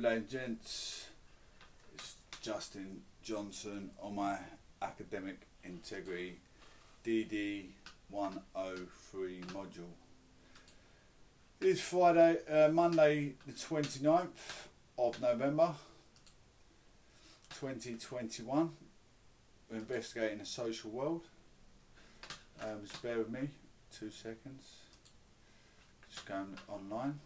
ladies gents. It's Justin Johnson on my academic integrity DD 103 module. It's Friday, uh, Monday, the 29th of November 2021. We're investigating the social world. Um, just bear with me two seconds. Just going online.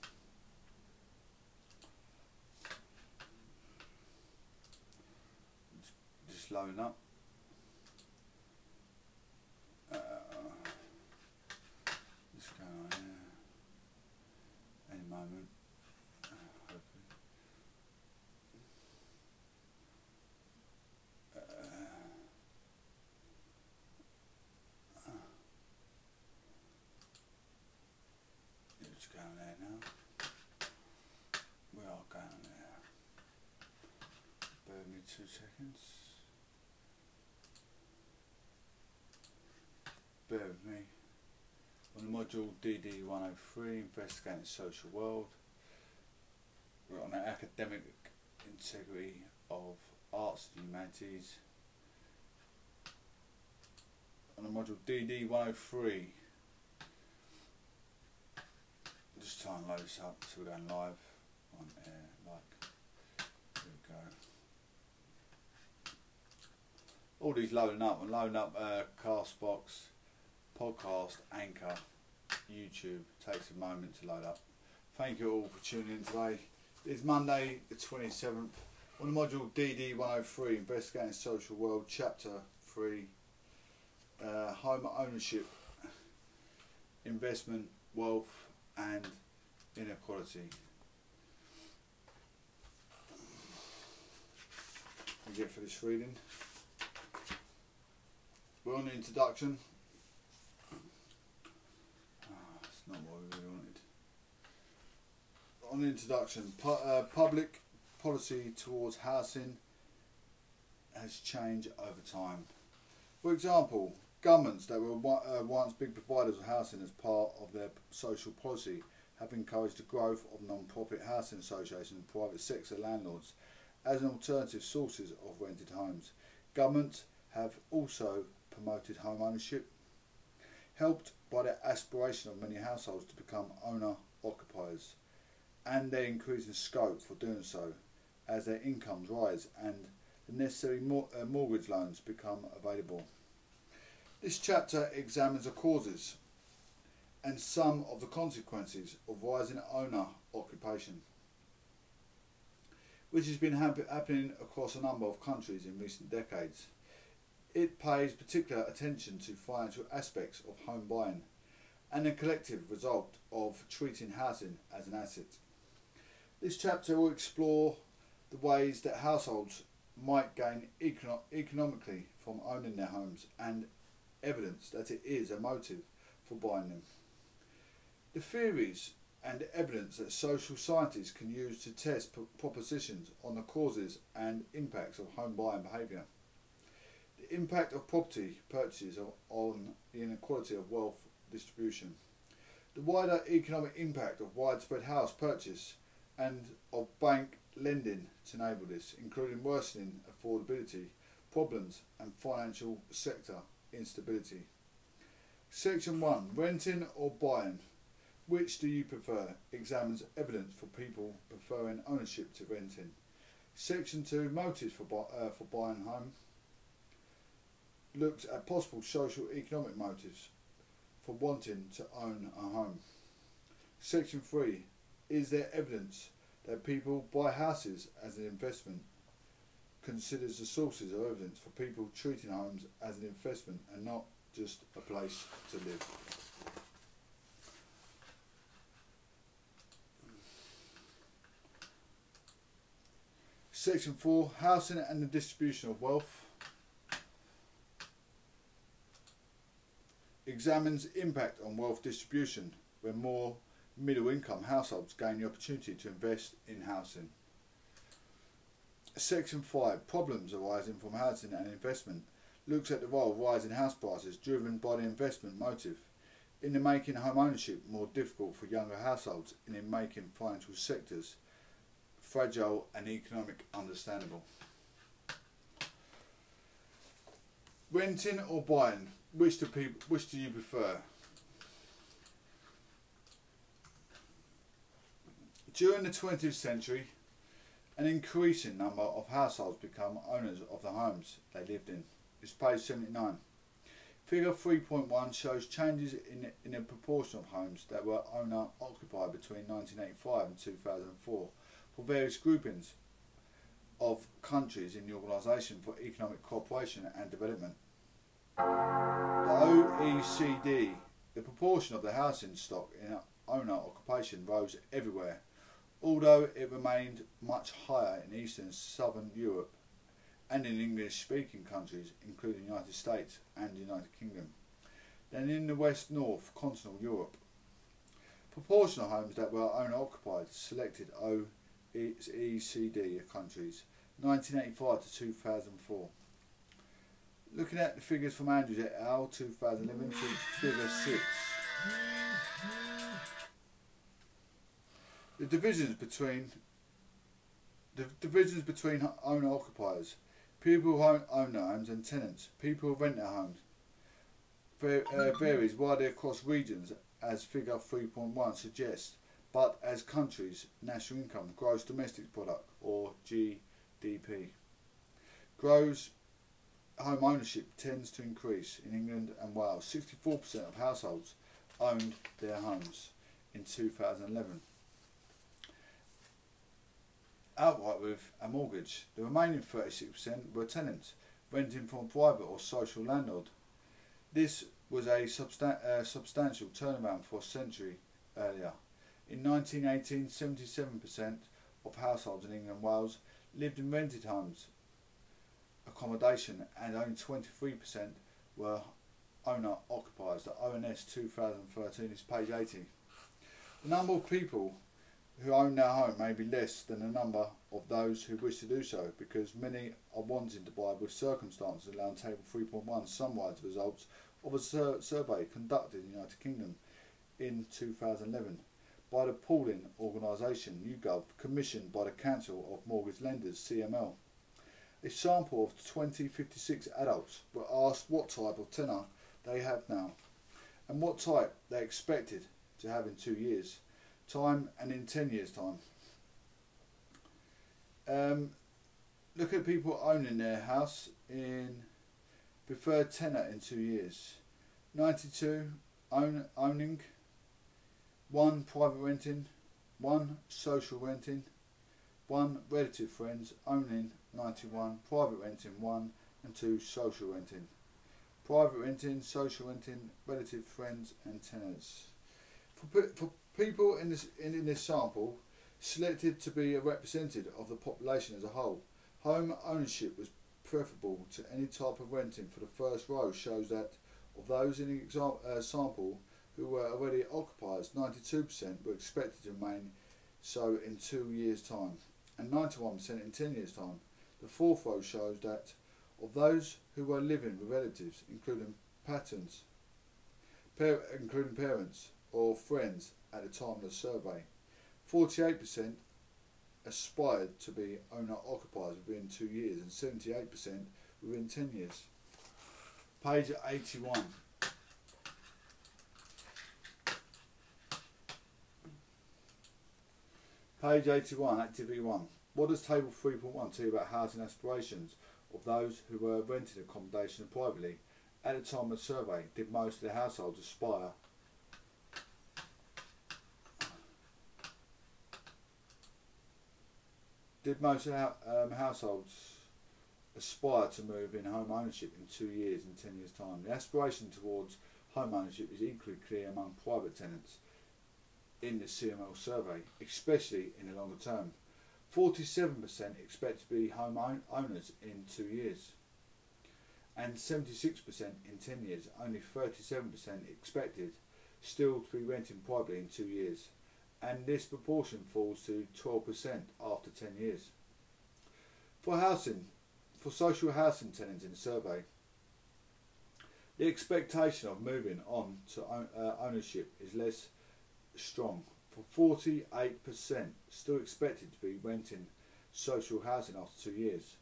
Just up. Uh, here. Any moment. Uh, going there now. We are going there. Me two seconds. Bear with me. On the module DD 103, investigating the social world, we're on the academic integrity of arts and humanities. On the module DD 103, just try and load this up so we're going live on air like here we go all these loading up and loading up uh, Castbox podcast Anchor YouTube takes a moment to load up thank you all for tuning in today it's Monday the 27th on the module DD 103 investigating social world chapter 3 uh, home ownership investment wealth and inequality. We get for this reading. We're on the introduction. Ah, that's not what we really wanted. On the introduction, pu- uh, public policy towards housing has changed over time. For example, Governments that were uh, once big providers of housing as part of their social policy have encouraged the growth of non-profit housing associations and private sector landlords as an alternative sources of rented homes. Governments have also promoted home ownership, helped by the aspiration of many households to become owner-occupiers and their increasing scope for doing so as their incomes rise and the necessary mor- uh, mortgage loans become available. This chapter examines the causes and some of the consequences of rising owner occupation, which has been hap- happening across a number of countries in recent decades. It pays particular attention to financial aspects of home buying and the collective result of treating housing as an asset. This chapter will explore the ways that households might gain econo- economically from owning their homes and evidence that it is a motive for buying them. The theories and evidence that social scientists can use to test p- propositions on the causes and impacts of home buying behaviour. The impact of property purchases on the inequality of wealth distribution. The wider economic impact of widespread house purchase and of bank lending to enable this, including worsening affordability problems and financial sector instability. Section 1 Renting or buying? Which do you prefer? Examines evidence for people preferring ownership to renting. Section 2 Motives for, buy, uh, for buying home. Looks at possible social economic motives for wanting to own a home. Section 3 Is there evidence that people buy houses as an investment? Considers the sources of evidence for people treating homes as an investment and not just a place to live. Section 4 Housing and the distribution of wealth examines impact on wealth distribution when more middle income households gain the opportunity to invest in housing. Section 5 Problems arising from housing and investment looks at the role of rising house prices driven by the investment motive in the making home ownership more difficult for younger households and in making financial sectors fragile and economic understandable. Renting or buying? Which do people? Which do you prefer? During the 20th century, an increasing number of households become owners of the homes they lived in. It's page 79. Figure 3.1 shows changes in, in the proportion of homes that were owner occupied between 1985 and 2004 for various groupings of countries in the Organisation for Economic Cooperation and Development. The OECD, the proportion of the housing stock in owner occupation rose everywhere, although it remained much higher in Eastern and Southern Europe and in English speaking countries, including the United States and the United Kingdom, than in the West North continental Europe. Proportion of homes that were owner occupied selected OECD countries 1985 to 2004. Looking at the figures from Andrews et al. 2011 to figure 6. The divisions between the divisions between owner occupiers, people who own, their homes and tenants, people who rent their homes, uh, varies widely across regions as figure 3.1 suggests, but as countries' national income, gross domestic product or GDP, grows home ownership tends to increase in England and Wales. 64% of households owned their homes in 2011. Outright with a mortgage. The remaining 36% were tenants, renting from private or social landlord. This was a substan uh, substantial turnaround for a century earlier. In 1918, 77% of households in England and Wales lived in rented homes accommodation and only 23% were owner occupiers. The ONS 2013 is page 80. The number of people who own their home may be less than the number of those who wish to do so because many are wanting to buy with circumstances allowing table 3.1 summarise the results of a sur survey conducted in the United Kingdom in 2011 by the pooling organisation YouGov commissioned by the Council of Mortgage Lenders CML. A sample of 2056 adults were asked what type of tenure they have now and what type they expected to have in two years time and in 10 years time. Um, look at people owning their house in preferred tenure in two years. 92 own, owning, 1 private renting, 1 social renting, 1 relative friends owning 91, private renting 1 and 2 social renting. Private renting, social renting, relative friends and tenants. For, for people in this, in, in this sample selected to be a representative of the population as a whole, home ownership was preferable to any type of renting for the first row shows that of those in the example, uh, sample who were already occupiers, 92% were expected to remain so in two years' time and 91% in 10 years' time. The fourth row shows that of those who were living with relatives, including patterns, par including parents or friends at the time of the survey, 48% aspired to be owner occupiers within two years and 78% within 10 years. Page 81. Page 81, Activity 1. What does Table 3.1 tell you about housing aspirations of those who were renting accommodation privately? At the time of the survey, did most of the households aspire did most um, households aspire to move in home ownership in two years and ten years' time? The aspiration towards home ownership is equally clear among private tenants in the CML survey, especially in the longer term. 47% expect to be home owners in two years, and 76% in 10 years. Only 37% expected still to be renting privately in two years, and this proportion falls to 12% after 10 years. For housing, for social housing tenants in the survey, the expectation of moving on to uh, ownership is less strong for 48% still expected to be renting social housing after two years,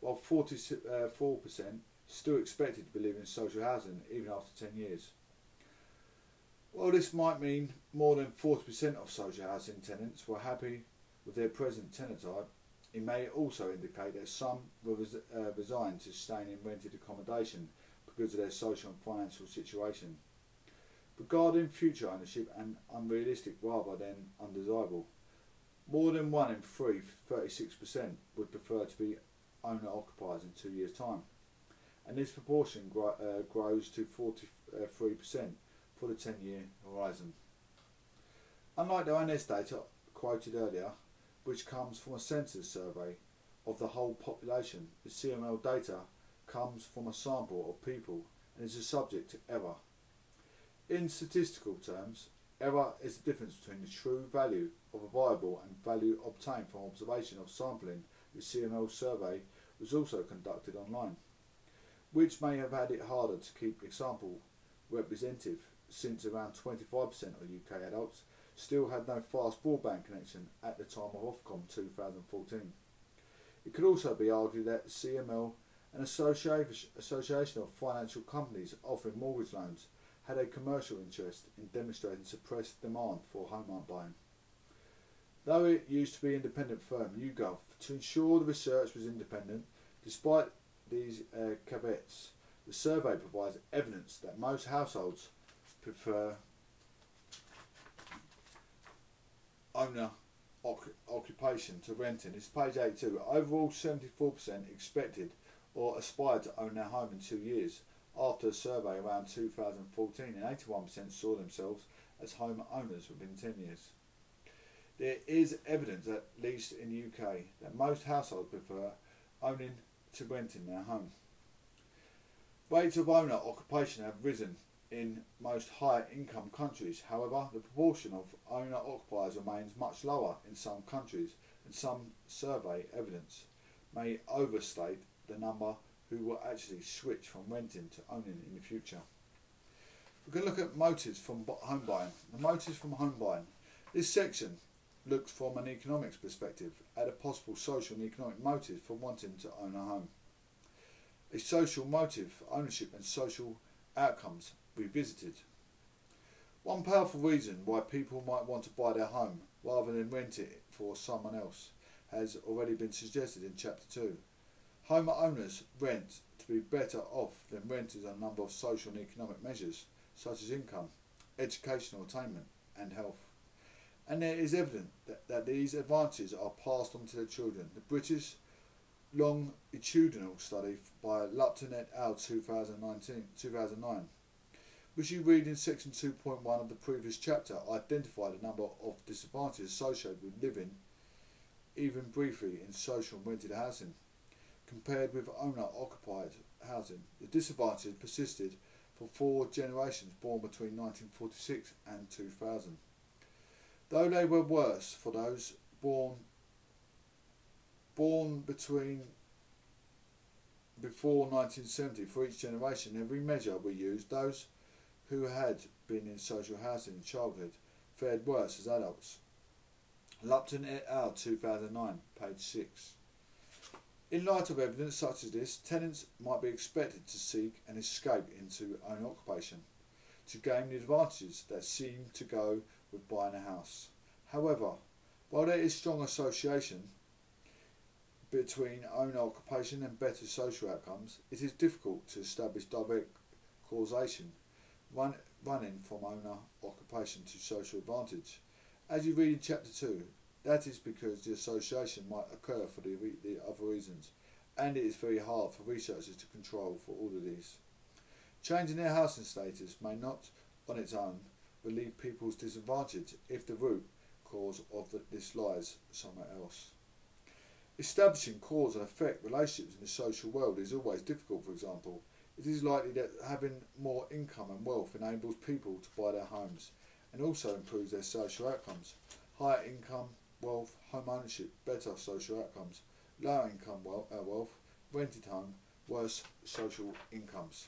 while 44% still expected to be living in social housing even after 10 years. While this might mean more than 40% of social housing tenants were happy with their present tenant type, it may also indicate that some were res- uh, resign to staying in rented accommodation because of their social and financial situation. Regarding future ownership and unrealistic rather than undesirable, more than one in three, 36%, would prefer to be owner occupiers in two years' time, and this proportion uh, grows to 43% for the 10 year horizon. Unlike the ONS data quoted earlier, which comes from a census survey of the whole population, the CML data comes from a sample of people and is subject to error. In statistical terms, error is the difference between the true value of a variable and value obtained from observation of sampling. The CML survey was also conducted online, which may have had it harder to keep example representative since around 25% of UK adults still had no fast broadband connection at the time of Ofcom 2014. It could also be argued that CML, an association of financial companies offering mortgage loans, had a commercial interest in demonstrating suppressed demand for home buying. Though it used to be an independent firm YouGov, to ensure the research was independent, despite these uh, caveats, the survey provides evidence that most households prefer uh, owner occupation to renting. It's page 82. Overall, 74% expected or aspired to own their home in two years. After a survey around 2014, and 81% saw themselves as home owners within 10 years. There is evidence, at least in the UK, that most households prefer owning to renting their home. Rates of owner occupation have risen in most higher income countries. However, the proportion of owner occupiers remains much lower in some countries, and some survey evidence may overstate the number who will actually switch from renting to owning in the future. We can look at motives from home buying. The motives from home buying. This section looks from an economics perspective at a possible social and economic motive for wanting to own a home a social motive for ownership and social outcomes revisited. One powerful reason why people might want to buy their home rather than rent it for someone else has already been suggested in Chapter 2. Home owners rent to be better off than renters on a number of social and economic measures, such as income, educational attainment, and health. And there is evidence that, that these advantages are passed on to their children. The British longitudinal study by Lupton et al. 2019, 2009, which you read in section 2.1 of the previous chapter, identified a number of disadvantages associated with living, even briefly, in social rented housing. Compared with owner occupied housing, the disadvantages persisted for four generations born between 1946 and 2000. Though they were worse for those born born between before 1970 for each generation, every measure we used, those who had been in social housing in childhood fared worse as adults. Lupton et al. 2009, page 6. In light of evidence such as this, tenants might be expected to seek an escape into own occupation to gain the advantages that seem to go with buying a house. However, while there is strong association between owner occupation and better social outcomes, it is difficult to establish direct causation run, running from owner occupation to social advantage. As you read in chapter 2, that is because the association might occur for the, the other reasons, and it is very hard for researchers to control for all of these. Changing their housing status may not, on its own, relieve people's disadvantage if the root cause of the, this lies somewhere else. Establishing cause and effect relationships in the social world is always difficult, for example. It is likely that having more income and wealth enables people to buy their homes and also improves their social outcomes. Higher income, wealth, home ownership, better social outcomes. Lower income wealth, uh, wealth rented home, worse social incomes.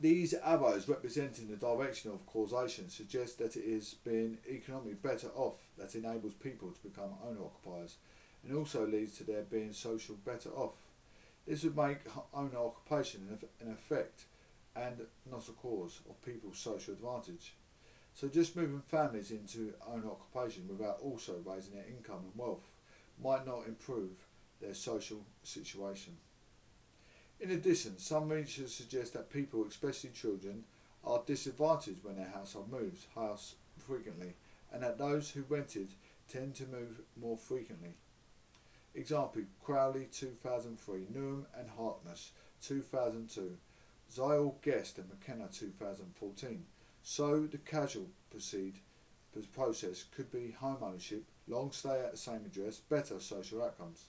These arrows representing the direction of causation suggest that it is being economically better off that enables people to become owner occupiers and also leads to their being social better off. This would make owner occupation an effect and not a cause of people's social advantage. So just moving families into owner occupation without also raising their income and wealth might not improve their social situation. In addition, some research suggests that people, especially children, are disadvantaged when their household moves house frequently, and that those who rented tend to move more frequently. Example: Crowley 2003, Newman and Harkness 2002, Ziol-Guest and McKenna 2014. So the casual proceed process could be home ownership, long stay at the same address, better social outcomes.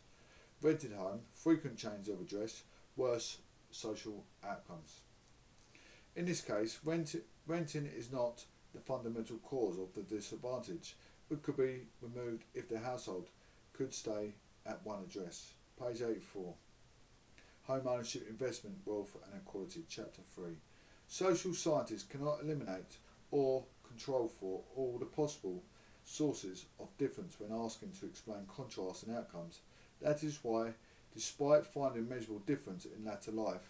Rented home, frequent change of address, worse social outcomes. In this case, rent, renting is not the fundamental cause of the disadvantage, but could be removed if the household could stay at one address. Page 84. Home Ownership, Investment, Wealth and Equality, Chapter 3. Social scientists cannot eliminate or control for all the possible sources of difference when asking to explain contrasts and outcomes. That is why, despite finding measurable difference in latter life,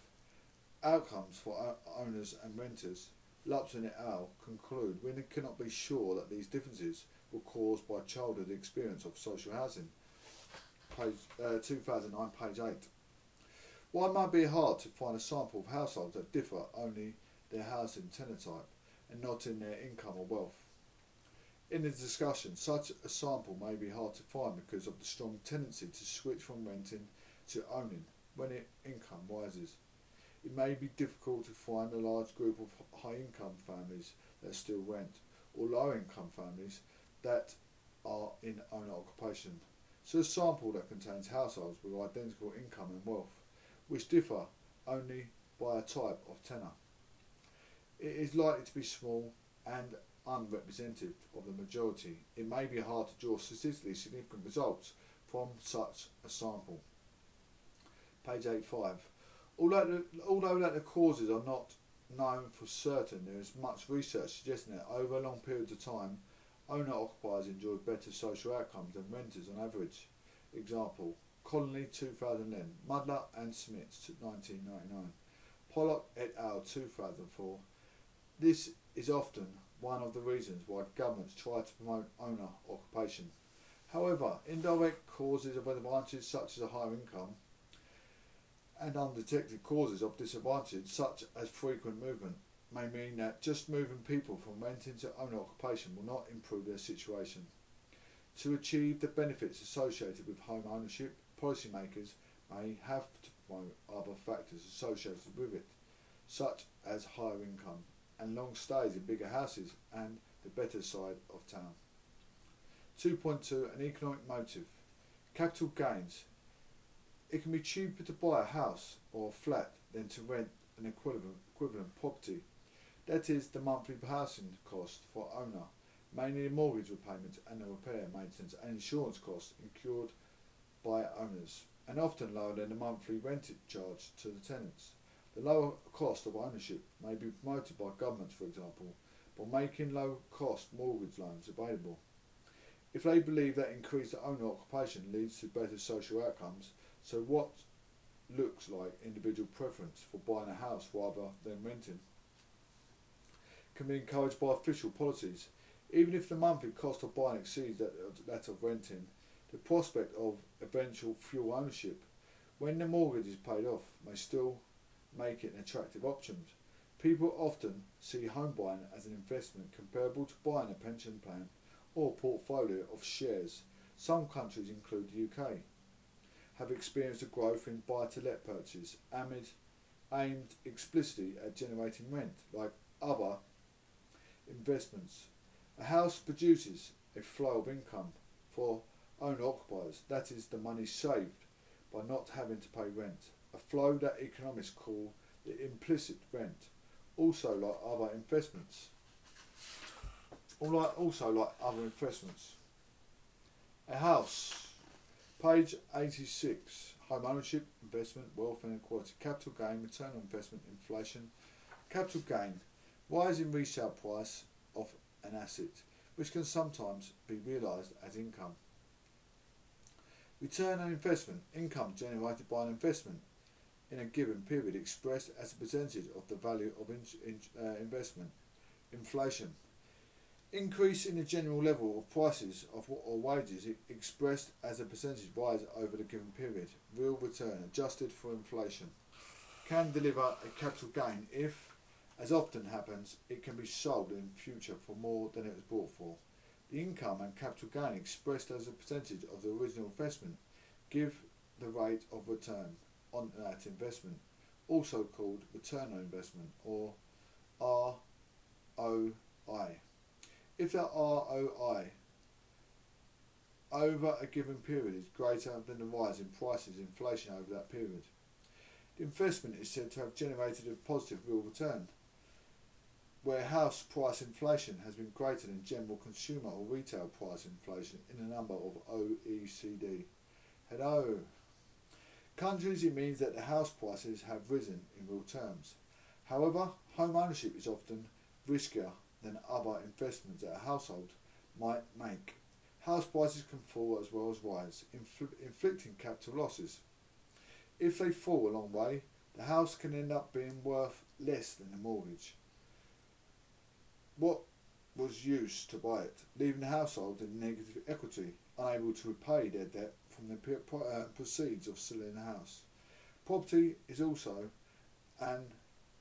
outcomes for owners and renters, Lupton et al. conclude we cannot be sure that these differences were caused by childhood experience of social housing. Page uh, 2009, page 8. While it might be hard to find a sample of households that differ only their housing tenure type and not in their income or wealth. In the discussion, such a sample may be hard to find because of the strong tendency to switch from renting to owning when income rises. It may be difficult to find a large group of high income families that still rent, or low income families that are in owner occupation. So a sample that contains households with identical income and wealth, which differ only by a type of tenure. It is likely to be small and unrepresentative of the majority. It may be hard to draw statistically significant results from such a sample. Page 85. Although, although that the causes are not known for certain, there is much research suggesting that over long periods of time, owner occupiers enjoy better social outcomes than renters on average. Example, Connolly 2010, Mulder and Smith 1999, Pollock et al 2004, this is often one of the reasons why governments try to promote owner occupation. However, indirect causes of advantage such as a higher income and undetected causes of disadvantage such as frequent movement may mean that just moving people from renting to owner occupation will not improve their situation. To achieve the benefits associated with home ownership, policymakers may have to promote other factors associated with it, such as higher income and long stays in bigger houses and the better side of town. 2.2 An economic motive. Capital gains. It can be cheaper to buy a house or a flat than to rent an equivalent, equivalent property. That is the monthly housing cost for owner, mainly mortgage repayments and the repair, maintenance and insurance costs incurred by owners, and often lower than the monthly rented charge to the tenants. The lower cost of ownership may be promoted by governments, for example, by making low cost mortgage loans available. If they believe that increased owner occupation leads to better social outcomes, so what looks like individual preference for buying a house rather than renting can be encouraged by official policies. Even if the monthly cost of buying exceeds that, that of renting, the prospect of eventual fuel ownership when the mortgage is paid off may still make it an attractive option. People often see home buying as an investment comparable to buying a pension plan or portfolio of shares. Some countries, include the UK, have experienced a growth in buy-to-let purchases aimed explicitly at generating rent, like other investments. A house produces a flow of income for owner occupiers, that is, the money saved by not having to pay rent. A flow that economists call the implicit rent, also like other investments. Also like other investments. A house, page 86, home ownership, investment, wealth and equality, capital gain, return on investment, inflation, Capital gain, rise in resale price of an asset, which can sometimes be realised as income. Return on investment, income generated by an investment in a given period expressed as a percentage of the value of in, in, uh, investment. Inflation, increase in the general level of prices of or wages expressed as a percentage rise over the given period. Real return adjusted for inflation can deliver a capital gain if, as often happens, it can be sold in future for more than it was bought for. The income and capital gain expressed as a percentage of the original investment give the rate of return on that investment, also called return on investment or ROI. If the ROI over a given period is greater than the rise in prices inflation over that period, the investment is said to have generated a positive real return. Where house price inflation has been greater than general consumer or retail price inflation in a number of OECD. Hello. Countries, it means that the house prices have risen in real terms. However, home ownership is often riskier than other investments that a household might make. House prices can fall as well as rise, infl- inflicting capital losses. If they fall a long way, the house can end up being worth less than the mortgage. What was used to buy it, leaving the household in negative equity, unable to repay their debt from the uh, proceeds of selling the house. Property is also an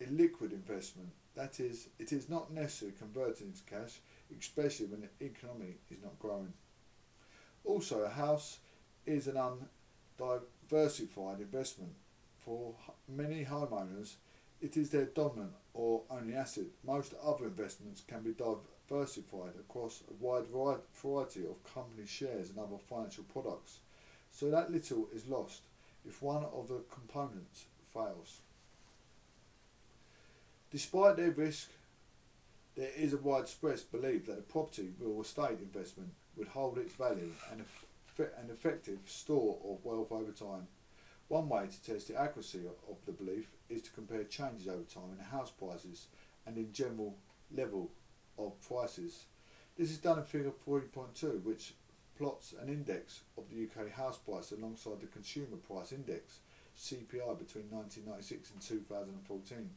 illiquid investment that is, it is not necessary converted into cash, especially when the economy is not growing. Also, a house is an undiversified investment. For many homeowners, it is their dominant or only asset. Most other investments can be diversified across a wide variety of company shares and other financial products, so that little is lost if one of the components fails. Despite their risk, there is a widespread belief that a property real estate investment would hold its value and an effective store of wealth over time. One way to test the accuracy of the belief is to compare changes over time in house prices and in general level of prices. This is done in figure 40.2 which plots an index of the UK house price alongside the consumer price index CPI between 1996 and 2014.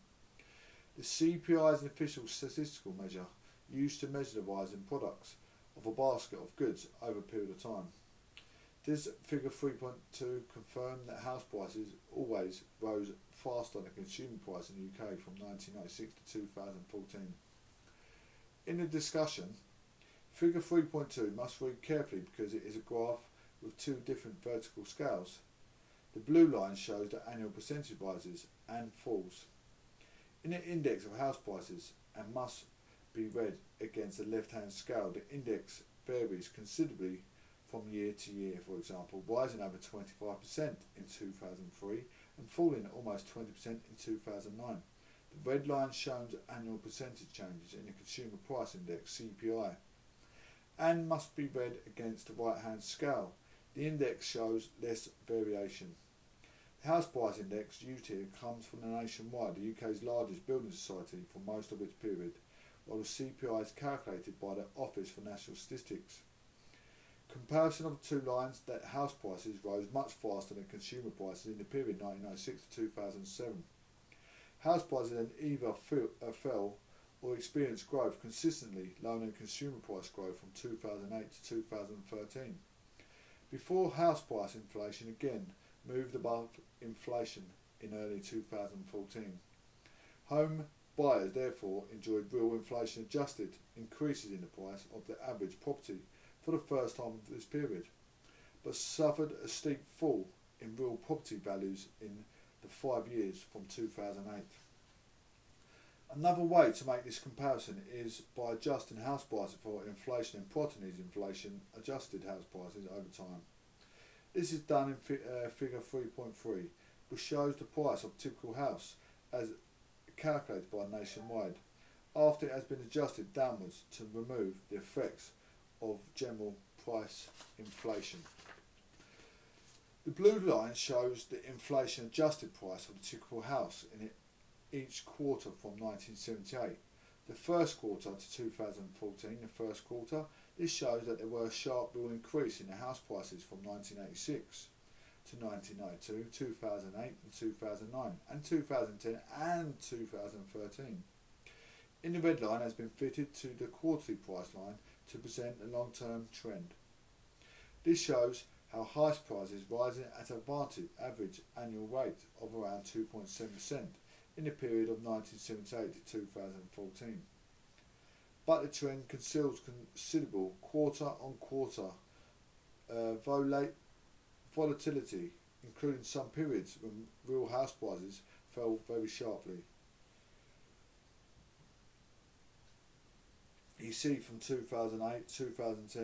The CPI is an official statistical measure used to measure the rise in products of a basket of goods over a period of time. Does figure 3.2 confirm that house prices always rose faster than the consumer price in the UK from 1996 to 2014? In the discussion, figure 3.2 must read carefully because it is a graph with two different vertical scales. The blue line shows the annual percentage rises and falls in an index of house prices and must be read against the left-hand scale. The index varies considerably from year to year, for example, rising over 25% in 2003 and falling almost 20% in 2009. The red line shows annual percentage changes in the Consumer Price Index, CPI, and must be read against the right-hand scale. The index shows less variation. The House Price Index here comes from the Nationwide, the UK's largest building society for most of its period, while the CPI is calculated by the Office for National Statistics. Comparison of two lines that house prices rose much faster than consumer prices in the period 1996 to 2007. House prices then either uh, fell or experienced growth consistently lower consumer price growth from 2008 to 2013. Before house price inflation again moved above inflation in early 2014. Home buyers therefore enjoyed real inflation adjusted increases in the price of the average property for the first time of this period, but suffered a steep fall in real property values in the five years from 2008. Another way to make this comparison is by adjusting house prices for inflation and property inflation adjusted house prices over time. This is done in fi uh, figure 3.3, which shows the price of a typical house as calculated by Nationwide, after it has been adjusted downwards to remove the effects of general price inflation. The blue line shows the inflation adjusted price of the typical house in each quarter from 1978. The first quarter to 2014, the first quarter, this shows that there were a sharp real increase in the house prices from 1986 to 1992, 2008 and 2009, and 2010 and 2013. In the red line has been fitted to the quarterly price line to present a long-term trend. This shows how house prices rising at an average annual rate of around 2.7% in the period of 1978 to 2014. But the trend conceals considerable quarter-on-quarter uh, volatility, including some periods when real house prices fell very sharply. You see from 2008, 2010,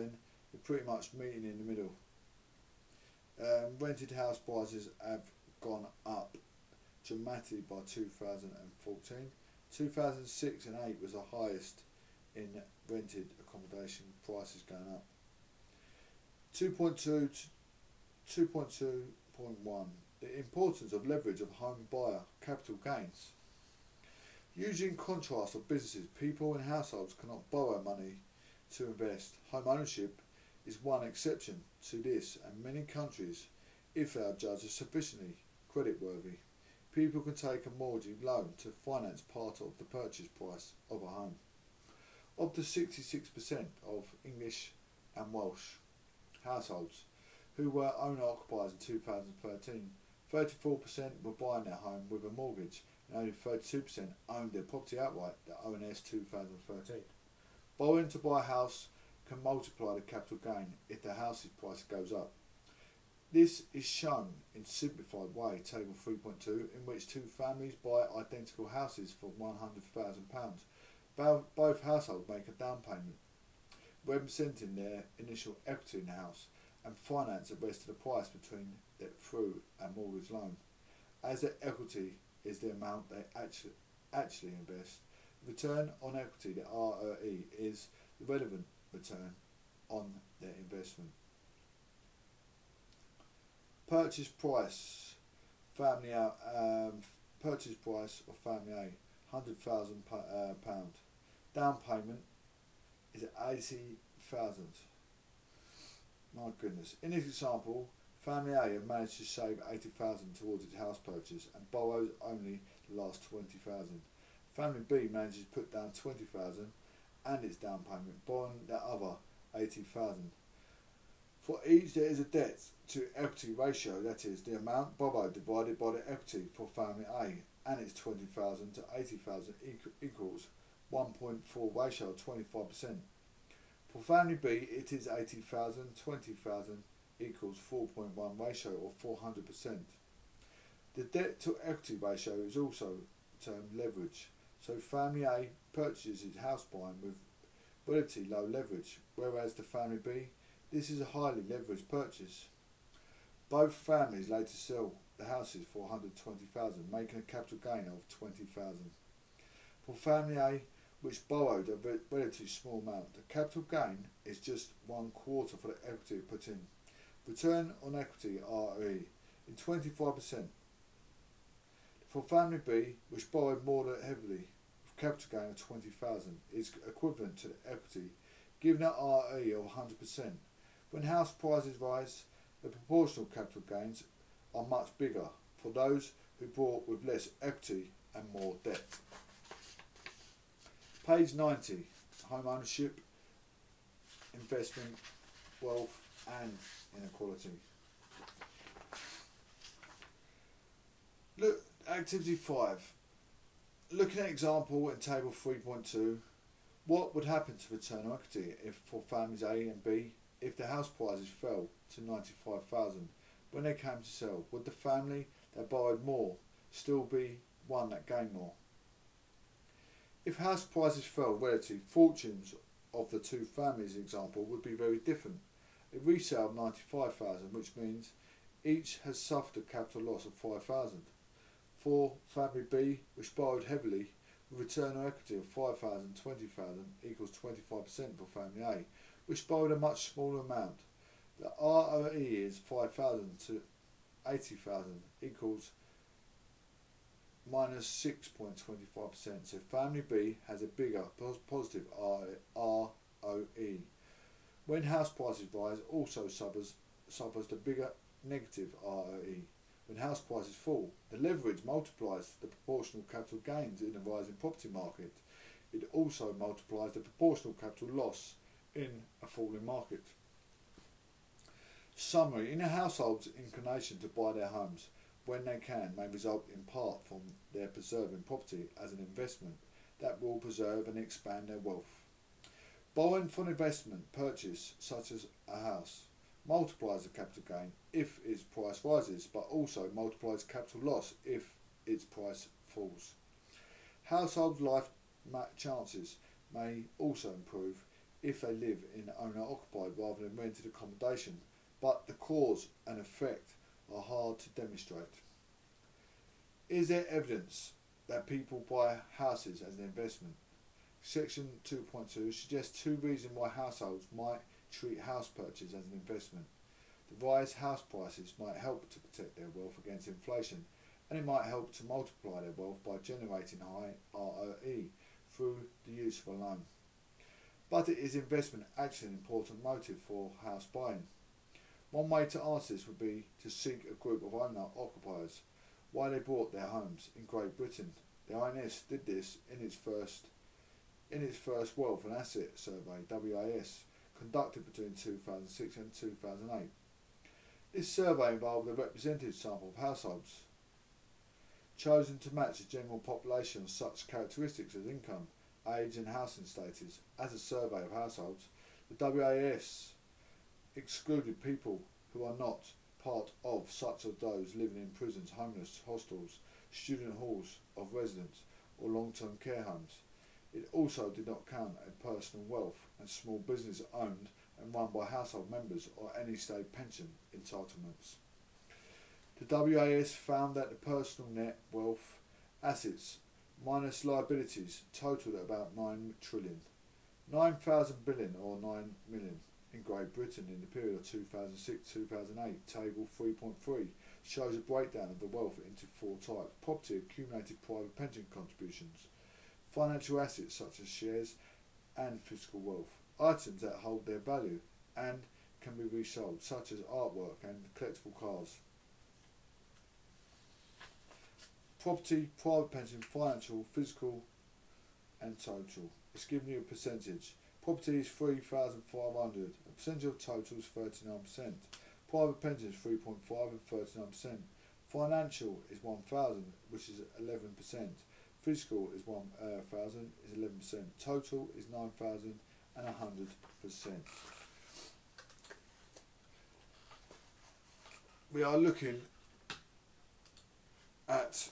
you're pretty much meeting in the middle. Um, rented house prices have gone up dramatically by 2014. 2006 and 8 was the highest in rented accommodation prices going up. 2.2 2.2.1 The importance of leverage of home buyer capital gains. In contrast of businesses, people and households cannot borrow money to invest. Home ownership is one exception to this and many countries, if they are judged sufficiently creditworthy, people can take a mortgage loan to finance part of the purchase price of a home. Of the 66% of English and Welsh households who were owner occupiers in 2013, 34% were buying their home with a mortgage and only 32% owned their property outright, the ONS 2013. Borrowing to buy a house can multiply the capital gain if the house's price goes up. This is shown in simplified way, table 3.2, in which two families buy identical houses for £100,000. Both households make a down payment, representing their initial equity in the house, and finance the rest of the price between it through a mortgage loan. As the equity is the amount they actually, actually invest, return on equity, the ROE, is the relevant return on their investment. Purchase price, family out, um, purchase price of family A, hundred thousand uh, pound. Down payment is eighty thousand. My goodness. In this example, family A have managed to save eighty thousand towards its house purchase and borrows only the last twenty thousand. Family B manages to put down twenty thousand and its down payment, borrowing the other eighty thousand. For each there is a debt to equity ratio, that is, the amount borrowed divided by the equity for family A and its 20,000 to 80,000 equals 1.4 ratio 25%. For family B it is 80,000, 20,000 equals 4.1 ratio or 400%. The debt to equity ratio is also termed leverage. So family A purchases its house buying with relatively low leverage, whereas the family B, this is a highly leveraged purchase. Both families later sell the houses for 120,000, making a capital gain of 20,000. For family A, which borrowed a relatively small amount, the capital gain is just one quarter for the equity put in. Return on equity RE in 25%. For family B, which borrowed more heavily, with capital gain of 20,000 is equivalent to equity, given an RE of 100%. When house prices rise, the proportional capital gains are much bigger for those who bought with less equity and more debt. Page 90 Home ownership, investment, wealth, and inequality. Look, activity 5. Looking at example in table 3.2, what would happen to return equity if for families A and B if the house prices fell to 95,000 when they came to sell, would the family that borrowed more still be one that gained more? If house prices fell relative, fortunes of the two families example would be very different. Resale of 95,000 which means each has suffered a capital loss of 5,000. For family B, which borrowed heavily, with return on equity of 5,000, 20,000 equals 25% for family A, which borrowed a much smaller amount. The ROE is 5,000 to 80,000 equals minus 6.25%. So family B has a bigger positive ROE. When house prices rise, also suffers, suffers the bigger negative ROE. When house prices fall, the leverage multiplies the proportional capital gains in a rising property market. It also multiplies the proportional capital loss in a falling market. Summary In a household's inclination to buy their homes when they can may result in part from their preserving property as an investment that will preserve and expand their wealth. Borrowing for an investment purchase, such as a house, multiplies the capital gain if its price rises, but also multiplies capital loss if its price falls. Household life chances may also improve if they live in owner occupied rather than rented accommodation, but the cause and effect are hard to demonstrate. Is there evidence that people buy houses as an investment? Section 2.2 suggests two reasons why households might treat house purchase as an investment. The rise house prices might help to protect their wealth against inflation, and it might help to multiply their wealth by generating high ROE through the use of a loan. But is investment actually an important motive for house buying? One way to answer this would be to seek a group of owner occupiers why they bought their homes in Great Britain. The ONS did this in its first in its first Wealth and Asset Survey (WAS) conducted between 2006 and 2008. This survey involved a representative sample of households chosen to match the general population of such characteristics as income, age and housing status. As a survey of households, the WAS excluded people who are not part of such as those living in prisons, homeless, hostels, student halls of residence or long-term care homes. It also did not count a personal wealth and small business owned and run by household members or any state pension entitlements. The WAS found that the personal net wealth assets minus liabilities totaled about 9 trillion. 9,000 billion or 9 million in Great Britain in the period of 2006-2008, table 3.3 shows a breakdown of the wealth into four types. Property accumulated private pension contributions, financial assets such as shares and physical wealth, items that hold their value and can be resold such as artwork and collectible cars. Property, private pension, financial, physical and total. It's giving you a percentage. Property is 3,500. A percentage of total is 39%. Private pension is 3.5 and 39%. Financial is 1,000, which is 11%. Physical is 1,000, uh, is 11%. Total is 9,000 and 100%. We are looking at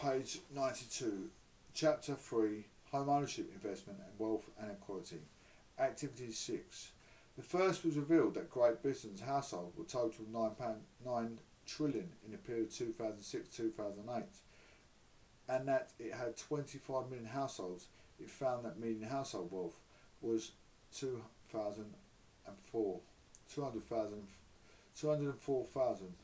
page 92, chapter 3 home ownership investment and wealth and inequality. Activity 6. The first was revealed that Great Britain's household would total 9, pound, 9 trillion in the period 2006-2008 and that it had 25 million households. It found that median household wealth was 2004, 200,000, 204,000.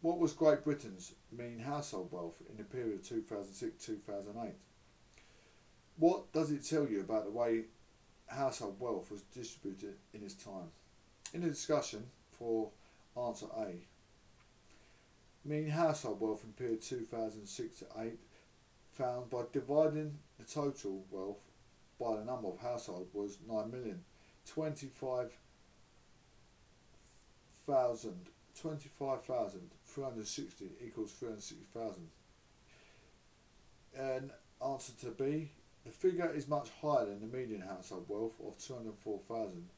What was Great Britain's mean household wealth in the period 2006-2008? What does it tell you about the way household wealth was distributed in its time? In the discussion for answer A, mean household wealth in period 2006 to 8 found by dividing the total wealth by the number of households was 9 million. 25,000 25,360 equals 360,000. And answer to B, the figure is much higher than the median household wealth of 204,000,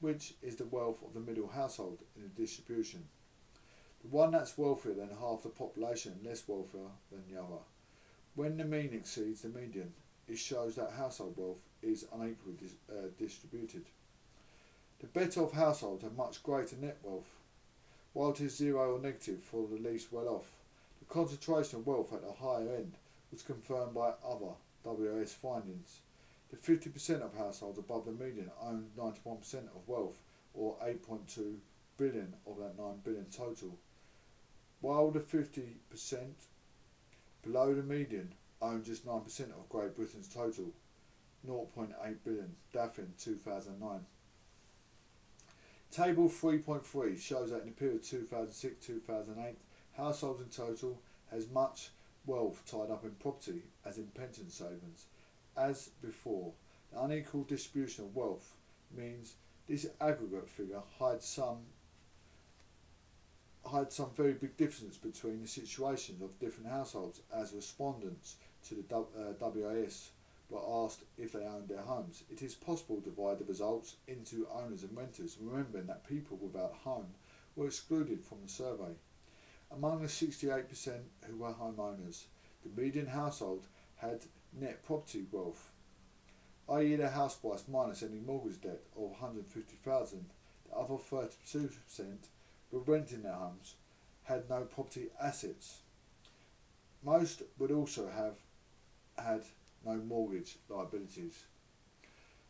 which is the wealth of the middle household in the distribution. One that's wealthier than half the population less wealthier than the other. When the mean exceeds the median, it shows that household wealth is unequally dis uh, distributed. The better off households have much greater net wealth, while it is zero or negative for the least well off. The concentration of wealth at the higher end was confirmed by other WAS findings. The 50% of households above the median own 91% of wealth, or 8.2 billion of that 9 billion total, while the 50% below the median, own just 9% of Great Britain's total, 0.8 billion, Daffin 2009. Table 3.3 shows that in the period 2006-2008, households in total has much wealth tied up in property as in pension savings. As before, the unequal distribution of wealth means this aggregate figure hides some hides some very big difference between the situations of different households as respondents to the uh, WAS were asked if they owned their homes. It is possible to divide the results into owners and renters, remembering that people without home were excluded from the survey. Among the 68% who were homeowners, the median household had net property wealth, i.e. their house price minus any mortgage debt of 150,000. The other 32% were renting their homes, had no property assets. Most would also have had no mortgage liabilities,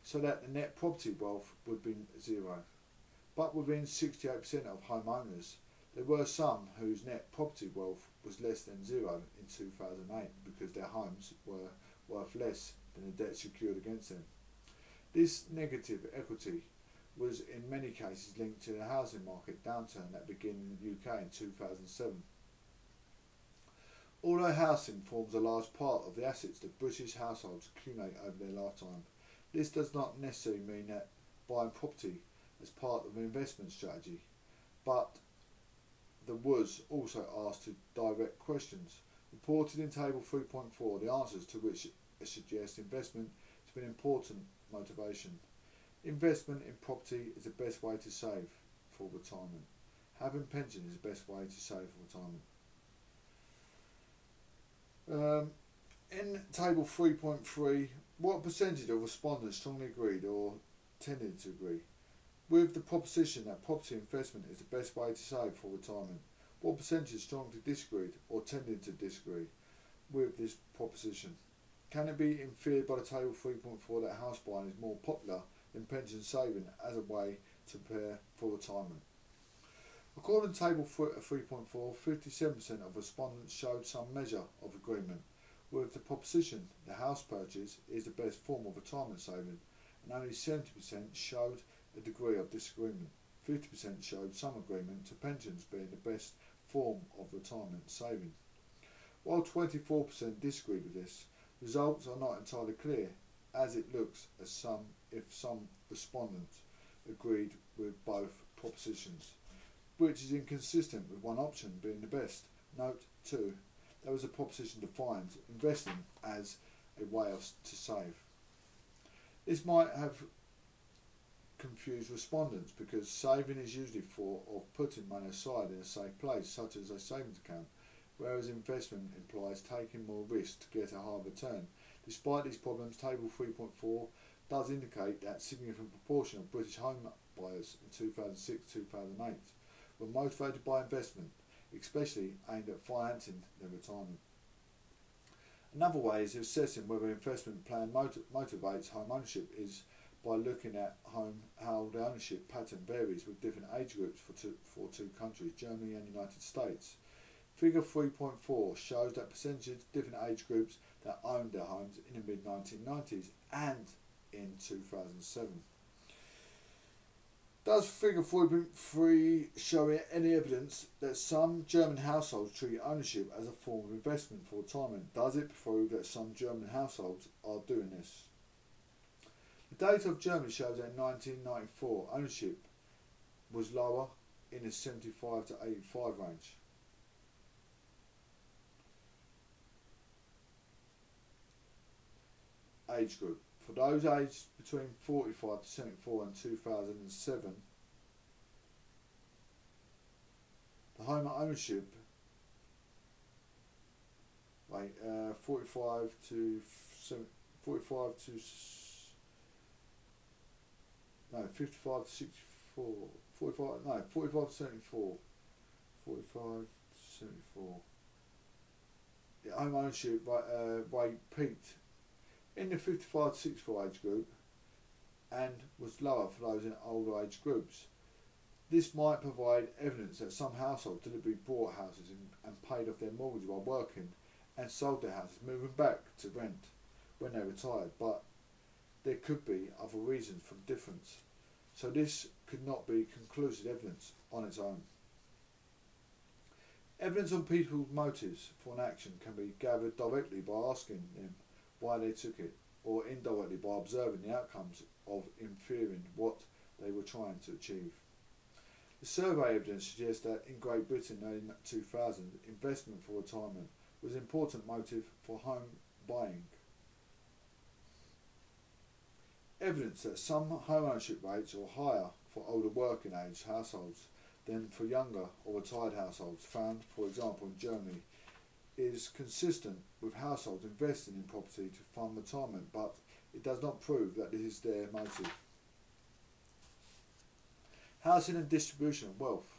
so that the net property wealth would be zero. But within 68% of homeowners, there were some whose net property wealth was less than zero in 2008 because their homes were worth less than the debt secured against them. This negative equity was in many cases linked to the housing market downturn that began in the UK in 2007. Although housing forms a large part of the assets that British households accumulate over their lifetime, this does not necessarily mean that buying property as part of an investment strategy, but the was also asked to direct questions. Reported in Table 3.4, the answers to which suggest investment to be an important motivation. Investment in property is the best way to save for retirement. Having pension is the best way to save for retirement. Um, in table 3.3, what percentage of respondents strongly agreed or tended to agree with the proposition that property investment is the best way to save for retirement? What percentage strongly disagreed or tended to disagree with this proposition? Can it be inferred by the table 3.4 that house buying is more popular than pension saving as a way to prepare for retirement? According to table 3.4, uh, 57% of respondents showed some measure of agreement with the proposition the house purchase is the best form of retirement saving and only 70% showed a degree of disagreement. 50% showed some agreement to pensions being the best form of retirement saving. While 24% disagreed with this, Results are not entirely clear, as it looks as some if some respondents agreed with both propositions, which is inconsistent with one option being the best. Note 2. There was a proposition defined investing as a way of, to save. This might have confused respondents because saving is usually for of putting money aside in a safe place, such as a savings account whereas investment implies taking more risk to get a higher return. Despite these problems, Table 3.4 does indicate that significant proportion of British home buyers in 2006-2008 were motivated by investment, especially aimed at financing their retirement. Another way of assessing whether investment plan motiv- motivates home ownership is by looking at home how the ownership pattern varies with different age groups for two, for two countries, Germany and United States. Figure 3.4 shows that percentage of different age groups that owned their homes in the mid 1990s and in 2007. Does figure 4.3 show any evidence that some German households treat ownership as a form of investment for retirement? Does it prove that some German households are doing this? The data of Germany shows that in 1994 ownership was lower in the 75 to 85 range. age group. For those aged between 45 to 74 in 2007, the home ownership wait, uh, 45 to 45 to no 55 to 64 45 no 45 to 74 45 to 74 the home ownership by, uh, rate peaked in the 55 to 64 age group and was lower for those in older age groups. This might provide evidence that some households deliberately bought houses and, paid off their mortgage while working and sold their houses, moving back to rent when they retired, but there could be other reasons for the difference. So this could not be conclusive evidence on its own. Evidence on people's motives for an action can be gathered directly by asking them why they took it, or indirectly by observing the outcomes of inferring what they were trying to achieve. The survey evidence suggests that in Great Britain in 2000, investment for retirement was an important motive for home buying. Evidence that some home ownership rates are higher for older working age households than for younger or retired households found, for example, in Germany, is consistent with households investing in property to fund retirement, but it does not prove that this is their motive. Housing and distribution of wealth.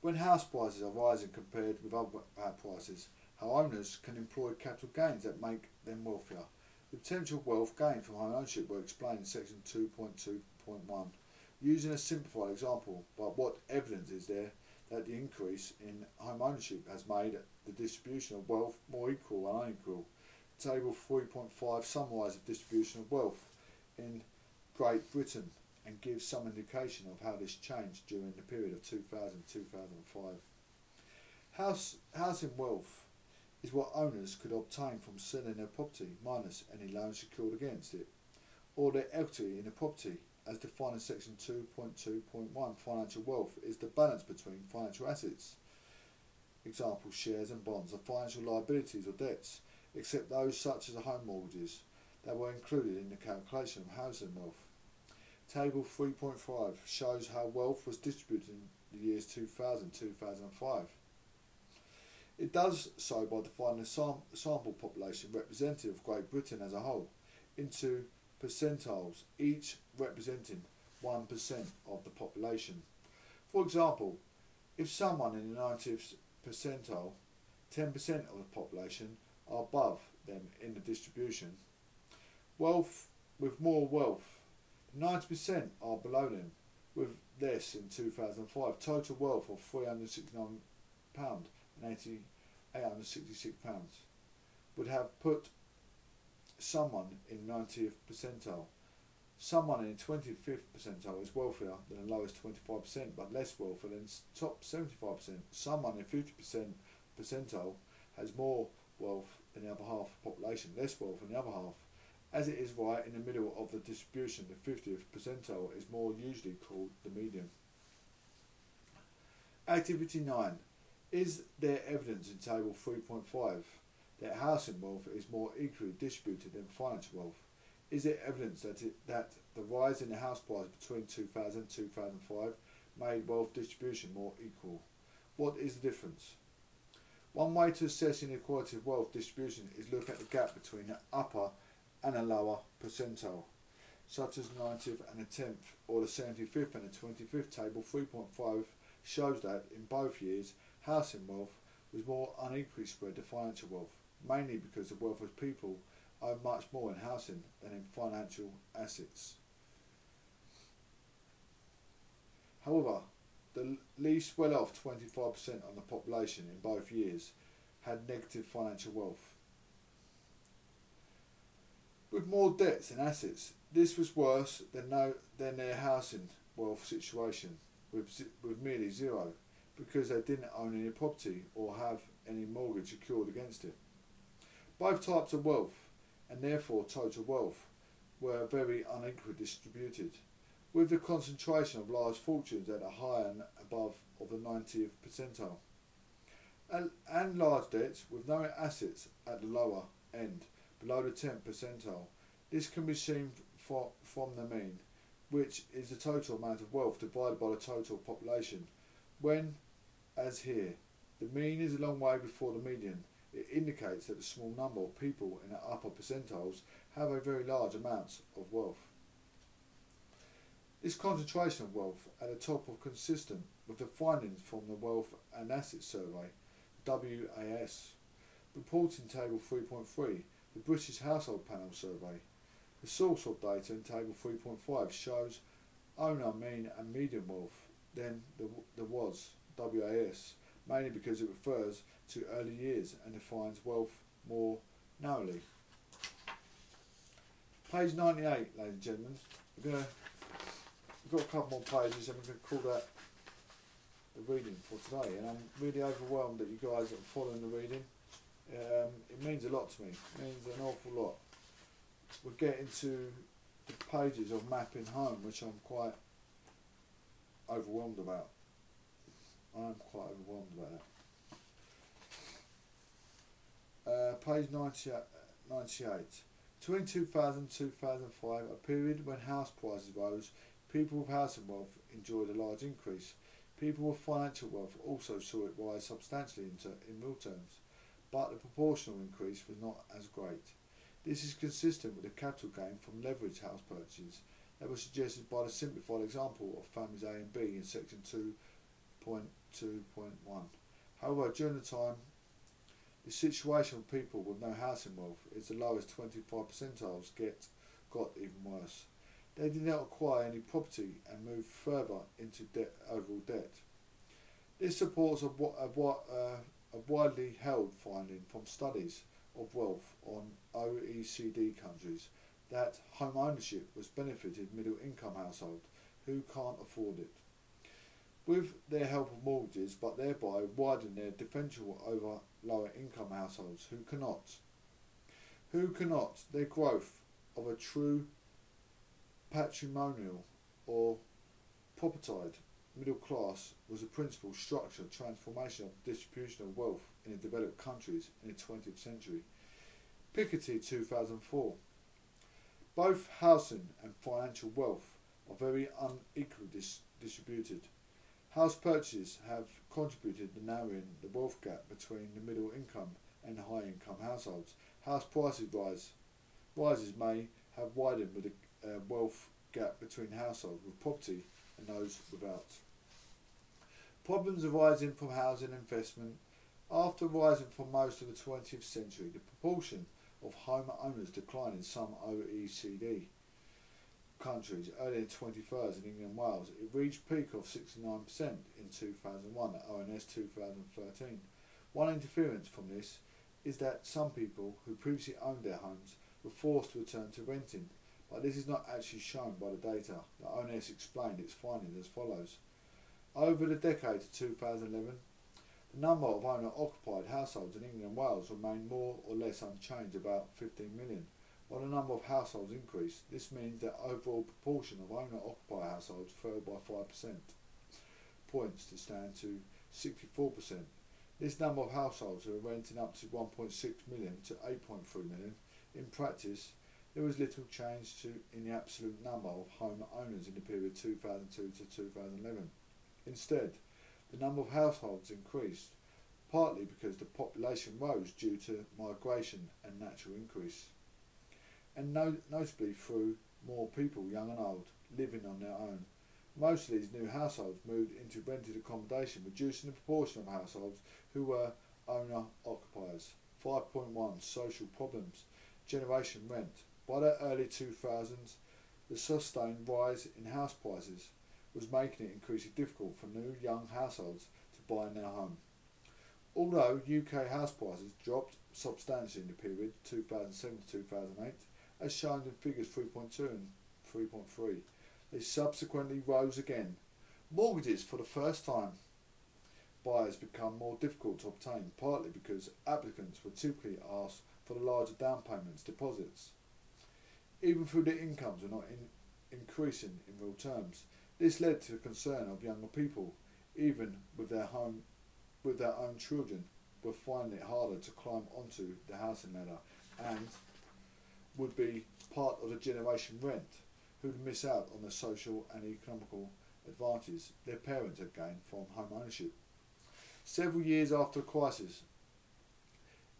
When house prices are rising compared with other prices, how owners can employ capital gains that make them wealthier. The potential wealth gained from home ownership were explained in section 2.2.1. Using a simplified example, but what evidence is there that the increase in home ownership has made the distribution of wealth more equal and unequal? Table 3.5 summarises the distribution of wealth in Great Britain and gives some indication of how this changed during the period of 2000-2005. House, housing wealth is what owners could obtain from selling their property minus any loan secured against it, or their equity in the property as defined in section 2.2.1 financial wealth is the balance between financial assets example shares and bonds of financial liabilities or debts except those such as home mortgages that were included in the calculation of housing wealth. Table 3.5 shows how wealth was distributed in the years 2000-2005 it does so by defining the sam- sample population representative of Great Britain as a whole into percentiles, each representing 1% of the population. For example, if someone in the 90th percentile, 10% of the population are above them in the distribution, wealth with more wealth, 90% are below them with less in 2005. Total wealth of 369 pound and 80, 866 pounds would have put someone in 90th percentile. Someone in the 25th percentile is wealthier than the lowest 25%, but less wealthy than the top 75%. Someone in 50% percentile has more wealth than the other half of the population, less wealth than the other half. As it is right in the middle of the distribution, the 50th percentile is more usually called the median. Activity 9. Is there evidence in table 3.5 that housing wealth is more equally distributed than financial wealth? Is there evidence that, it, that the rise in the house price between 2000 and 2005 made wealth distribution more equal? What is the difference? One way to assess inequality of wealth distribution is look at the gap between the upper and a lower percentile, such as the 90th and the 10th, or the 75th and the 25th table 3.5 shows that in both years, housing wealth was more unequally spread to financial wealth, mainly because the wealth of people own much more in housing than in financial assets. However, the least well off 25% of the population in both years had negative financial wealth. With more debts and assets, this was worse than, no, than their housing wealth situation, with, with merely zero, because they didn't own any property or have any mortgage secured against it. Both types of wealth, and therefore total wealth, were very unequally distributed, with the concentration of large fortunes at the high and above of the 90th percentile, and, and large debts with no assets at the lower end below the 10th percentile. This can be seen for, from the mean, which is the total amount of wealth divided by the total population. When, as here, the mean is a long way before the median, it indicates that a small number of people in the upper percentiles have a very large amount of wealth. This concentration of wealth at the top of consistent with the findings from the Wealth and Assets Survey, WAS, reporting table 3.3 the British Household Panel survey. The source of data in table 3.5 shows owner mean and median wealth, then there was, WAS, mainly because it refers to early years and defines wealth more narrowly. Page 98, ladies and gentlemen. We're gonna, we've got a couple more pages and we're going to call that the reading for today. And I'm really overwhelmed that you guys are following the reading. Um, it means a lot to me. It means an awful lot. We're getting to the pages of mapping home, which I'm quite overwhelmed about. I'm quite overwhelmed about that. Uh, page 90, 98. Between 2000 and 2005, a period when house prices rose, people with housing wealth enjoyed a large increase. People with financial wealth also saw it rise substantially in, in real terms, but the proportional increase was not as great. This is consistent with the capital gain from leveraged house purchases that was suggested by the simplified example of families A and B in section 2.2.1. However, during the time, the situation for people with no housing wealth is the lowest 25 percentiles get got even worse. They did not acquire any property and moved further into debt, overall debt. This supports a, a, a, uh, a widely held finding from studies of wealth on OECD countries that home ownership was benefited middle income households who can't afford it. With their help of mortgages, but thereby widen their differential over lower income households who cannot. Who cannot, their growth of a true patrimonial or propertied middle class was a principal structure transformation of distribution of wealth in the developed countries in the 20th century. Piketty 2004. Both housing and financial wealth are very unequally dis distributed. House purchases have contributed to narrowing the wealth gap between the middle income and high income households. House prices rise. Rises may have widened with the uh, wealth gap between households with property and those without. Problems arising from housing investment after rising for most of the 20th century, the proportion of home owners declined in some OECD countries earlier in 23rd in England and Wales. It reached peak of 69% in 2001 at ONS 2013. One interference from this is that some people who previously owned their homes were forced to return to renting, but this is not actually shown by the data. The ONS explained its findings as follows. Over the decade of 2011, the number of owner-occupied households in England and Wales remained more or less unchanged, about 15 million. While the number of households increased, this means that overall proportion of owner-occupier households fell by 5% points to stand to 64%. This number of households are renting up to 1.6 million to 8.3 million. In practice, there was little change to in the absolute number of home owners in the period 2002 to 2011. Instead, the number of households increased, partly because the population rose due to migration and natural increase, and no notably through more people, young and old, living on their own. Most of these new households moved into rented accommodation, reducing the proportion of households who were owner occupiers. 5.1 Social problems. Generation rent. By the early 2000s, the sustained rise in house prices was making it increasingly difficult for new young households to buy their home. Although UK house prices dropped substantially in the period 2007 to 2008, as shown in figures 3.2 and 3.3, they subsequently rose again. Mortgages for the first time buyers become more difficult to obtain, partly because applicants were typically asked for the larger down payments deposits. Even though their incomes were not in increasing in real terms, this led to concern of younger people, even with their home, with their own children, were finding it harder to climb onto the housing ladder and would be part of the generation rent who would miss out on the social and economical advantages their parents had gained from home ownership. Several years after the crisis,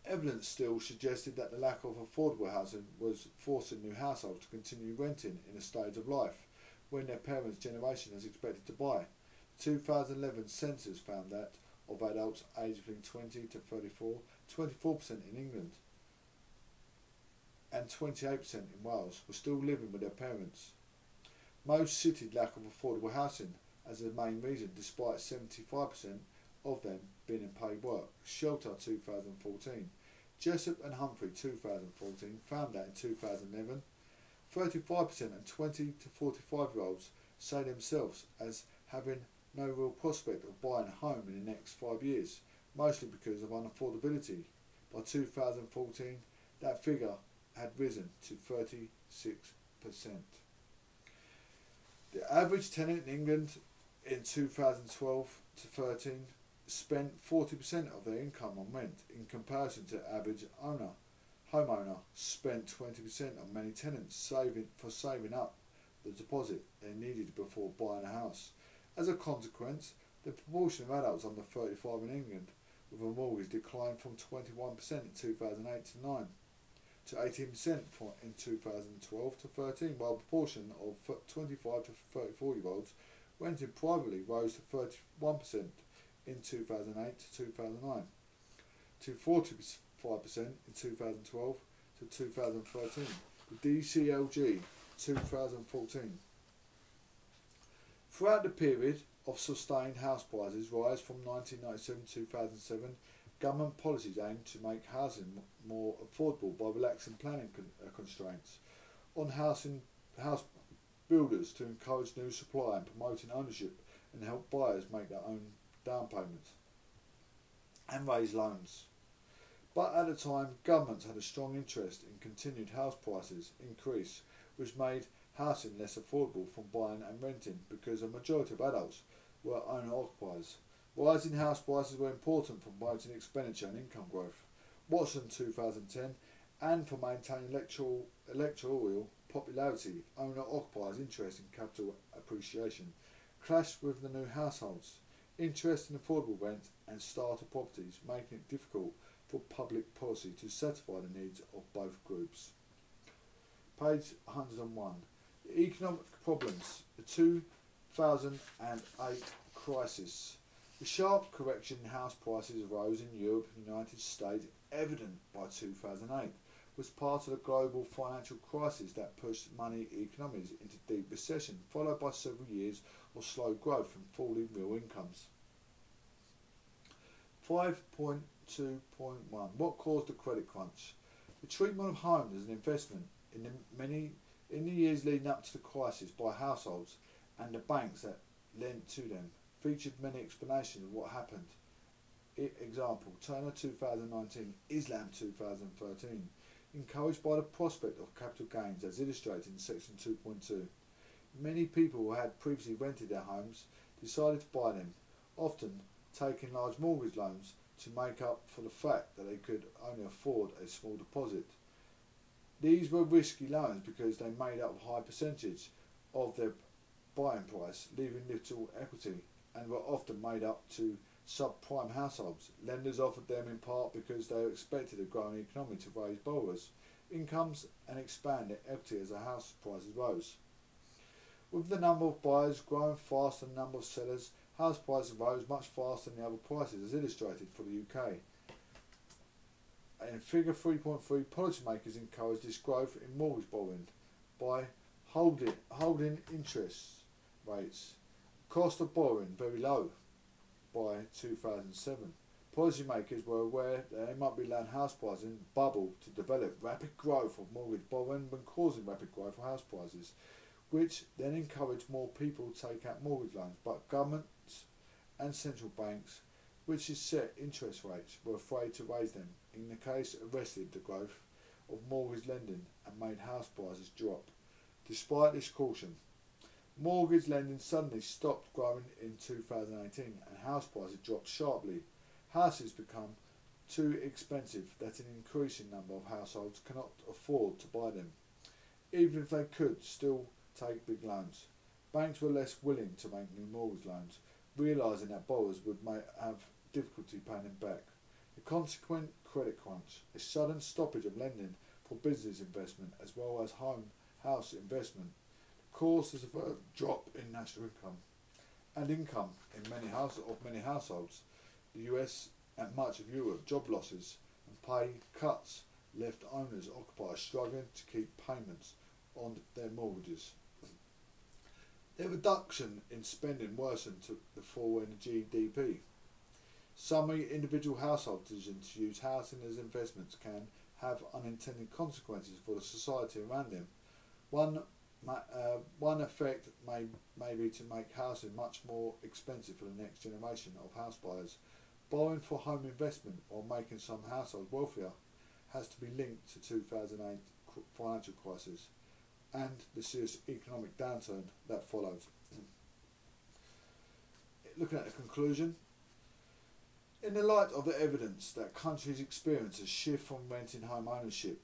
evidence still suggested that the lack of affordable housing was forcing new households to continue renting in a stage of life when their parents' generation is expected to buy. The 2011 census found that of adults aged between 20 to 34, 24% in England and 28% in Wales were still living with their parents. Most cited lack of affordable housing as the main reason, despite 75% of them being in paid work. Shelter 2014. Jessup and Humphrey 2014 found that in 2011, 35% and 20 to 45 year olds say themselves as having no real prospect of buying a home in the next five years, mostly because of unaffordability. By 2014, that figure had risen to 36%. The average tenant in England in 2012 to 13 spent 40% of their income on rent in comparison to the average owner. Homeowner spent 20% on many tenants saving for saving up the deposit they needed before buying a house. As a consequence, the proportion of adults under 35 in England with a mortgage declined from 21% in 2008 to 9 to 18% in 2012 to 13, while the proportion of 25 to 34 year olds renting privately rose to 31% in 2008 to 2009, to 45% in 2012 to 2013. The DCLG 2014. Throughout the period of sustained house prices rise from 1997 to 2007, government policies aimed to make housing more affordable by relaxing planning con uh, constraints on housing house builders to encourage new supply and promoting ownership and help buyers make their own down payments and raise loans. But at the time, governments had a strong interest in continued house prices increase, which made housing less affordable from buying and renting because a majority of adults were owner occupiers. Rising house prices were important for promoting expenditure and income growth. Watson 2010 and for maintaining electoral, electoral popularity, owner occupiers' interest in capital appreciation clashed with the new households interest in affordable rent and starter properties, making it difficult for public policy to satisfy the needs of both groups. Page 101. The economic problems. The 2008 crisis. The sharp correction in house prices arose in Europe and the United States, evident by 2008, was part of the global financial crisis that pushed money economies into deep recession, followed by several years of slow growth and falling real incomes. 5.2.1 What caused the credit crunch? The treatment of homes as an investment in the many in the years leading up to the crisis by households and the banks that lent to them featured many explanations of what happened. I, example, Turner 2019, Islam 2013, encouraged by the prospect of capital gains as illustrated in section 2.2. Many people who had previously rented their homes decided to buy them, often taking large mortgage loans to make up for the fact that they could only afford a small deposit. These were risky loans because they made up a high percentage of their buying price, leaving little equity, and were often made up to subprime households. Lenders offered them in part because they expected a growing economy to raise borrowers' incomes and expand their equity as the house prices rose. With the number of buyers growing faster than the number of sellers, house prices rose much faster than the other prices, as illustrated for the UK. In figure 3.3, policymakers encouraged this growth in mortgage borrowing by holding, holding interest rates. Cost of borrowing very low by 2007. Policymakers were aware that they might be allowing house prices bubble to develop rapid growth of mortgage borrowing when causing rapid growth of house prices which then encouraged more people to take out mortgage loans. But governments and central banks, which has set interest rates, were afraid to raise them. In the case, arrested the growth of mortgage lending and made house prices drop. Despite this caution, mortgage lending suddenly stopped growing in 2018 and house prices dropped sharply. Houses become too expensive that an increasing number of households cannot afford to buy them. Even if they could, still take big loans. Banks were less willing to make new mortgage loans, realising that borrowers would have difficulty paying them back. The consequent credit crunch, a sudden stoppage of lending for business investment as well as home house investment, caused a severe drop in national income and income in many house of many households. The US and much of Europe job losses and pay cuts left owners occupiers struggling to keep payments on their mortgages. The reduction in spending worsened to the fall in GDP. Some individual household decisions to use housing as investments can have unintended consequences for the society around them. One, uh, one effect may, may be to make housing much more expensive for the next generation of house buyers. Borrowing for home investment or making some households wealthier has to be linked to 2008 financial crisis and the serious economic downturn that followed. Looking at the conclusion, in the light of the evidence that countries experience a shift from renting home ownership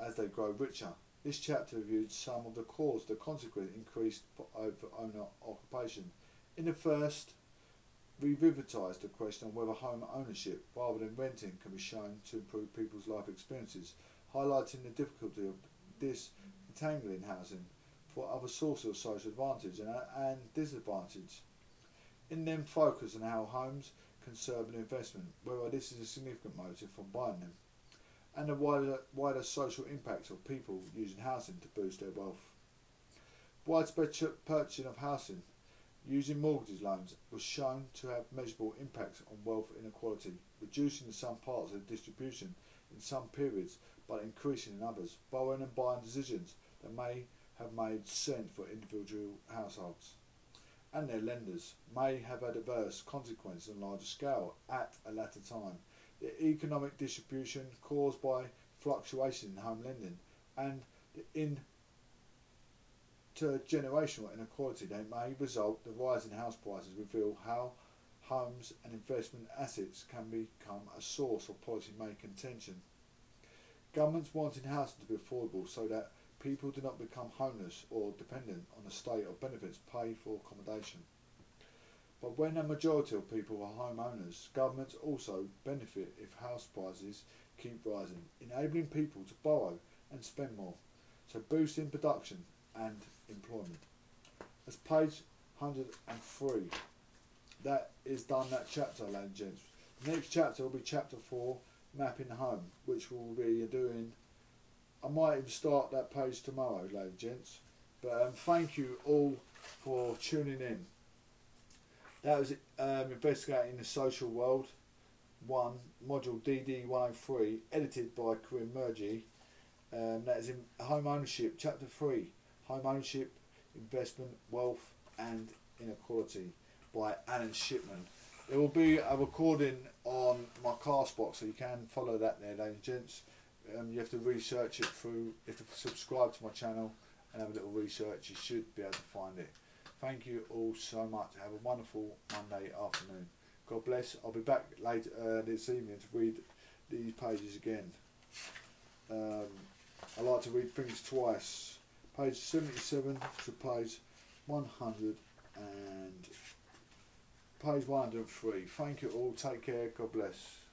as they grow richer, this chapter reviewed some of the cause the consequent increased owner occupation. In the first, we revivitised the question on whether home ownership rather than renting can be shown to improve people's life experiences, highlighting the difficulty of disentangling housing for other sources of social advantage and, and disadvantage. In them focus on how homes can serve an investment, whether this is a significant motive for buying them, and the wider, wider social impacts of people using housing to boost their wealth. Widespread purchasing of housing using mortgage loans was shown to have measurable impacts on wealth inequality, reducing in some parts of the distribution in some periods but increasing in others. Borrowing and buying decisions that may have made sense for individual households and their lenders may have had adverse consequences on a larger scale at a later time. The economic distribution caused by fluctuation in home lending and the intergenerational inequality that may result the rise in house prices reveal how homes and investment assets can become a source of policy making tension. Governments wanting housing to be affordable so that people do not become homeless or dependent on the state or benefits paid for accommodation. But when a majority of people are homeowners, governments also benefit if house prices keep rising, enabling people to borrow and spend more, so boosting production and employment. That's page 103. That is done that chapter, ladies and gents. Next chapter will be chapter 4, Mapping Home, which we'll be doing I might even start that page tomorrow, ladies and gents. But um, thank you all for tuning in. That was um, investigating the social world. One module DD 103, edited by Corinne Murgy. Um, that is in home ownership, chapter three, home ownership, investment, wealth, and inequality by Alan Shipman. There will be a recording on my Castbox, so you can follow that there, ladies and gents um, you have to research it through, If you subscribe to my channel and have a little research. You should be able to find it. Thank you all so much. Have a wonderful Monday afternoon. God bless. I'll be back later uh, this evening to read these pages again. Um, I like to read things twice. Page 77 to page 100 and page 103. Thank you all. Take care. God bless.